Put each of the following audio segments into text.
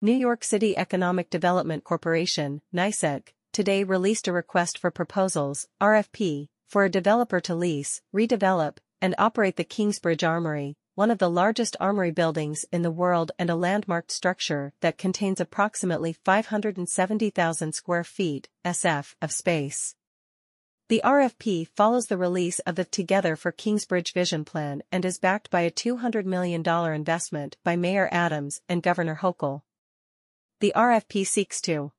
New York City Economic Development Corporation, NYCEDC, today released a request for proposals, RFP, for a developer to lease, redevelop, and operate the Kingsbridge Armory, one of the largest armory buildings in the world and a landmarked structure that contains approximately 570,000 square feet SF of space. The RFP follows the release of the Together for Kingsbridge Vision Plan and is backed by a $200 million investment by Mayor Adams and Governor Hochul. The RFP seeks to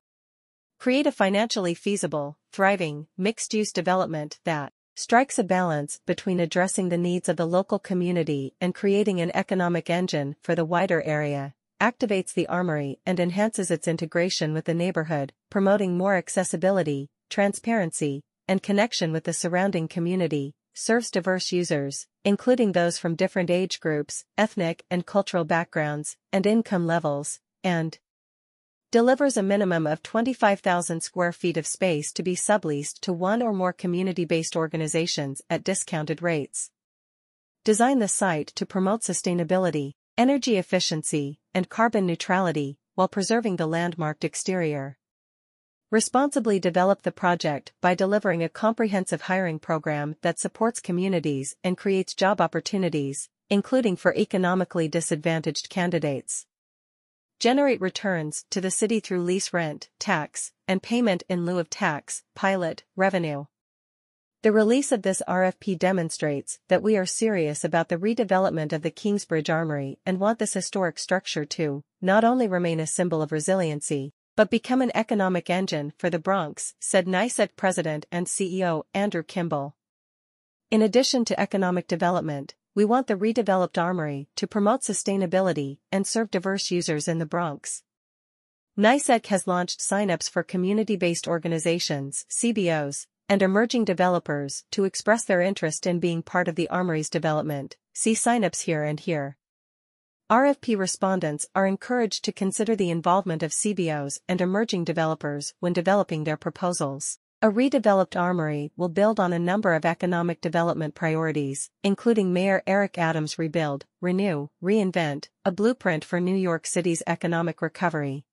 create a financially feasible, thriving, mixed-use development that strikes a balance between addressing the needs of the local community and creating an economic engine for the wider area, activates the armory and enhances its integration with the neighborhood, promoting more accessibility, transparency, and connection with the surrounding community, serves diverse users, including those from different age groups, ethnic and cultural backgrounds, and income levels, and delivers a minimum of 25,000 square feet of space to be subleased to one or more community-based organizations at discounted rates. Design the site to promote sustainability, energy efficiency, and carbon neutrality, while preserving the landmarked exterior. Responsibly develop the project by delivering a comprehensive hiring program that supports communities and creates job opportunities, including for economically disadvantaged candidates generate returns to the city through lease rent, tax, and payment in lieu of tax, pilot, revenue. The release of this RFP demonstrates that we are serious about the redevelopment of the Kingsbridge Armory and want this historic structure to not only remain a symbol of resiliency, but become an economic engine for the Bronx, said NYCEDC President and CEO Andrew Kimball. In addition to economic development, we want the redeveloped armory to promote sustainability and serve diverse users in the Bronx. NYCEDC has launched signups for community-based organizations, CBOs, and emerging developers to express their interest in being part of the Armory's development. See signups here and here. RFP respondents are encouraged to consider the involvement of CBOs and emerging developers when developing their proposals. A redeveloped armory will build on a number of economic development priorities, including Mayor Eric Adams' Rebuild, Renew, Reinvent, a blueprint for New York City's economic recovery.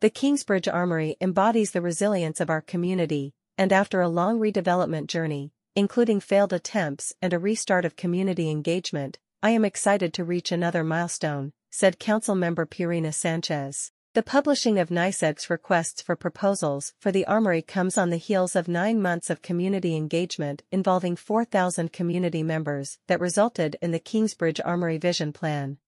The Kingsbridge Armory embodies the resilience of our community, and after a long redevelopment journey, including failed attempts and a restart of community engagement, I am excited to reach another milestone, said Councilmember Pierina Sanchez. The publishing of NYCEDC's requests for proposals for the Armory comes on the heels of nine months of community engagement involving 4,000 community members that resulted in the Kingsbridge Armory Vision Plan.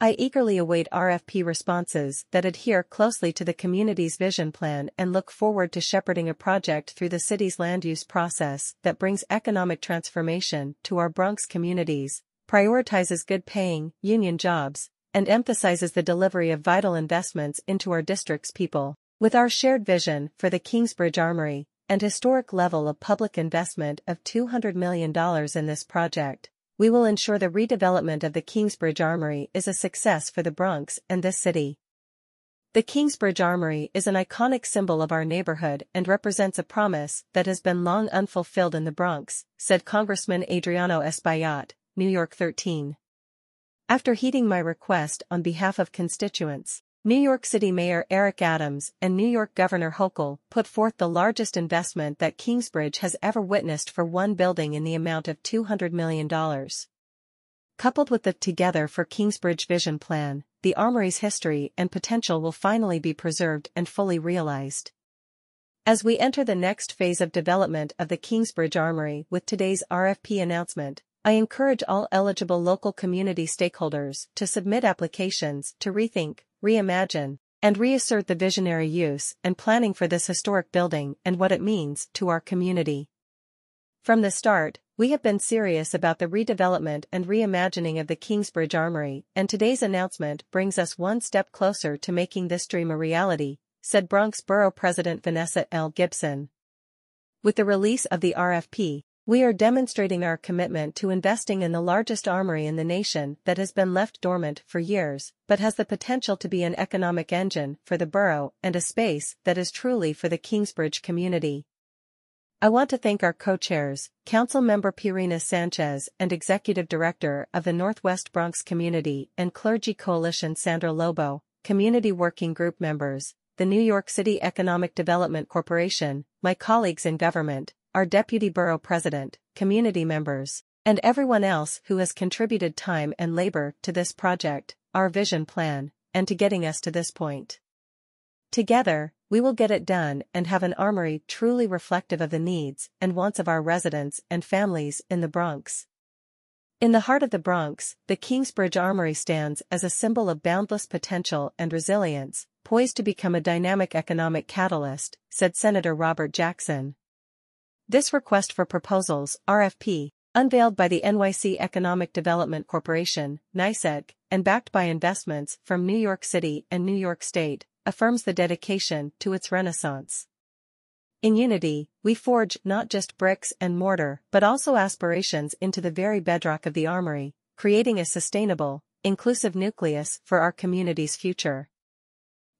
I eagerly await RFP responses that adhere closely to the community's vision plan and look forward to shepherding a project through the city's land use process that brings economic transformation to our Bronx communities, prioritizes good paying, union jobs, and emphasizes the delivery of vital investments into our district's people. With our shared vision for the Kingsbridge Armory and historic level of public investment of $200 million in this project, we will ensure the redevelopment of the Kingsbridge Armory is a success for the Bronx and this city. The Kingsbridge Armory is an iconic symbol of our neighborhood and represents a promise that has been long unfulfilled in the Bronx, said Congressman Adriano Espaillat, New York 13. After heeding my request on behalf of constituents, New York City Mayor Eric Adams and New York Governor Hochul put forth the largest investment that Kingsbridge has ever witnessed for one building in the amount of $200 million. Coupled with the Together for Kingsbridge Vision Plan, the Armory's history and potential will finally be preserved and fully realized. As we enter the next phase of development of the Kingsbridge Armory with today's RFP announcement, I encourage all eligible local community stakeholders to submit applications to rethink, reimagine, and reassert the visionary use and planning for this historic building and what it means to our community. From the start, we have been serious about the redevelopment and reimagining of the Kingsbridge Armory, and today's announcement brings us one step closer to making this dream a reality, said Bronx Borough President Vanessa L. Gibson. With the release of the RFP, we are demonstrating our commitment to investing in the largest armory in the nation that has been left dormant for years, but has the potential to be an economic engine for the borough and a space that is truly for the Kingsbridge community. I want to thank our co-chairs, Council Member Pierina Sanchez and Executive Director of the Northwest Bronx Community and Clergy Coalition Sandra Lobo, community working group members, the New York City Economic Development Corporation, my colleagues in government, our deputy borough president, community members, and everyone else who has contributed time and labor to this project, our vision plan, and to getting us to this point. Together, we will get it done and have an armory truly reflective of the needs and wants of our residents and families in the Bronx. In the heart of the Bronx, the Kingsbridge Armory stands as a symbol of boundless potential and resilience, poised to become a dynamic economic catalyst, said Senator Robert Jackson. This request for proposals, RFP, unveiled by the NYC Economic Development Corporation, NYCEDC, and backed by investments from New York City and New York State, affirms the dedication to its renaissance. In unity, we forge not just bricks and mortar but also aspirations into the very bedrock of the armory, creating a sustainable, inclusive nucleus for our community's future.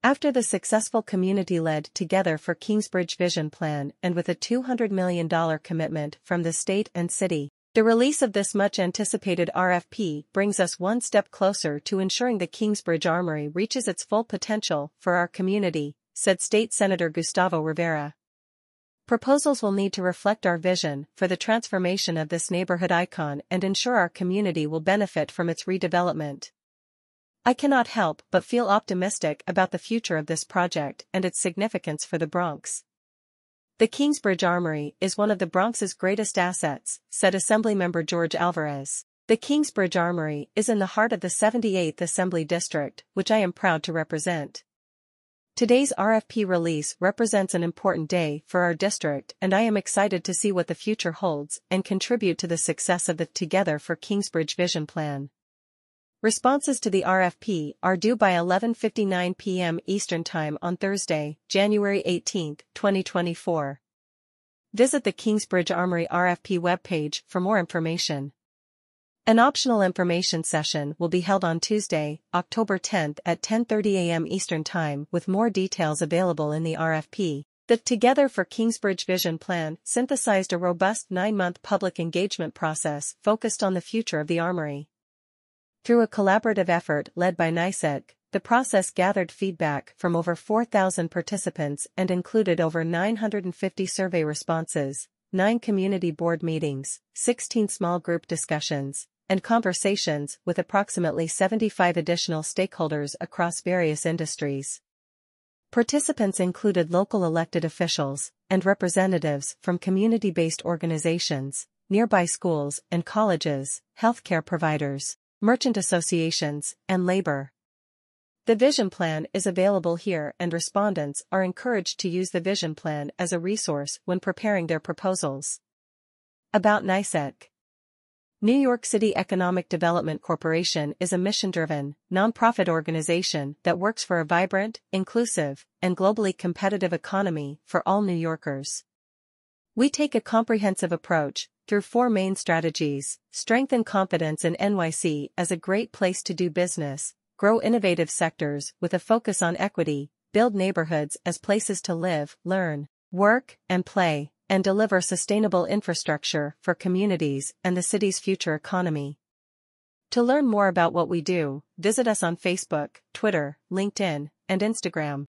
After the successful community-led Together for Kingsbridge Vision Plan and with a $200 million commitment from the state and city, the release of this much-anticipated RFP brings us one step closer to ensuring the Kingsbridge Armory reaches its full potential for our community, said State Senator Gustavo Rivera. Proposals will need to reflect our vision for the transformation of this neighborhood icon and ensure our community will benefit from its redevelopment. I cannot help but feel optimistic about the future of this project and its significance for the Bronx. The Kingsbridge Armory is one of the Bronx's greatest assets, said Assemblymember George Alvarez. The Kingsbridge Armory is in the heart of the 78th Assembly District, which I am proud to represent. Today's RFP release represents an important day for our district and I am excited to see what the future holds and contribute to the success of the Together for Kingsbridge Vision Plan. Responses to the RFP are due by 11.59 p.m. Eastern Time on Thursday, January 18, 2024. Visit the Kingsbridge Armory RFP webpage for more information. An optional information session will be held on Tuesday, October 10 at 10.30 a.m. Eastern Time with more details available in the RFP. The Together for Kingsbridge Vision Plan synthesized a robust nine-month public engagement process focused on the future of the Armory. Through a collaborative effort led by NYCEDC, the process gathered feedback from over 4,000 participants and included over 950 survey responses, 9 community board meetings, 16 small group discussions, and conversations with approximately 75 additional stakeholders across various industries. Participants included local elected officials and representatives from community-based organizations, nearby schools and colleges, healthcare providers, merchant associations, and labor. The Vision Plan is available here and respondents are encouraged to use the Vision Plan as a resource when preparing their proposals. About NYCEDC New York City Economic Development Corporation is a mission-driven, nonprofit organization that works for a vibrant, inclusive, and globally competitive economy for all New Yorkers. We take a comprehensive approach, through four main strategies, strengthen confidence in NYC as a great place to do business, grow innovative sectors with a focus on equity, build neighborhoods as places to live, learn, work, and play, and deliver sustainable infrastructure for communities and the city's future economy. To learn more about what we do, visit us on Facebook, Twitter, LinkedIn, and Instagram.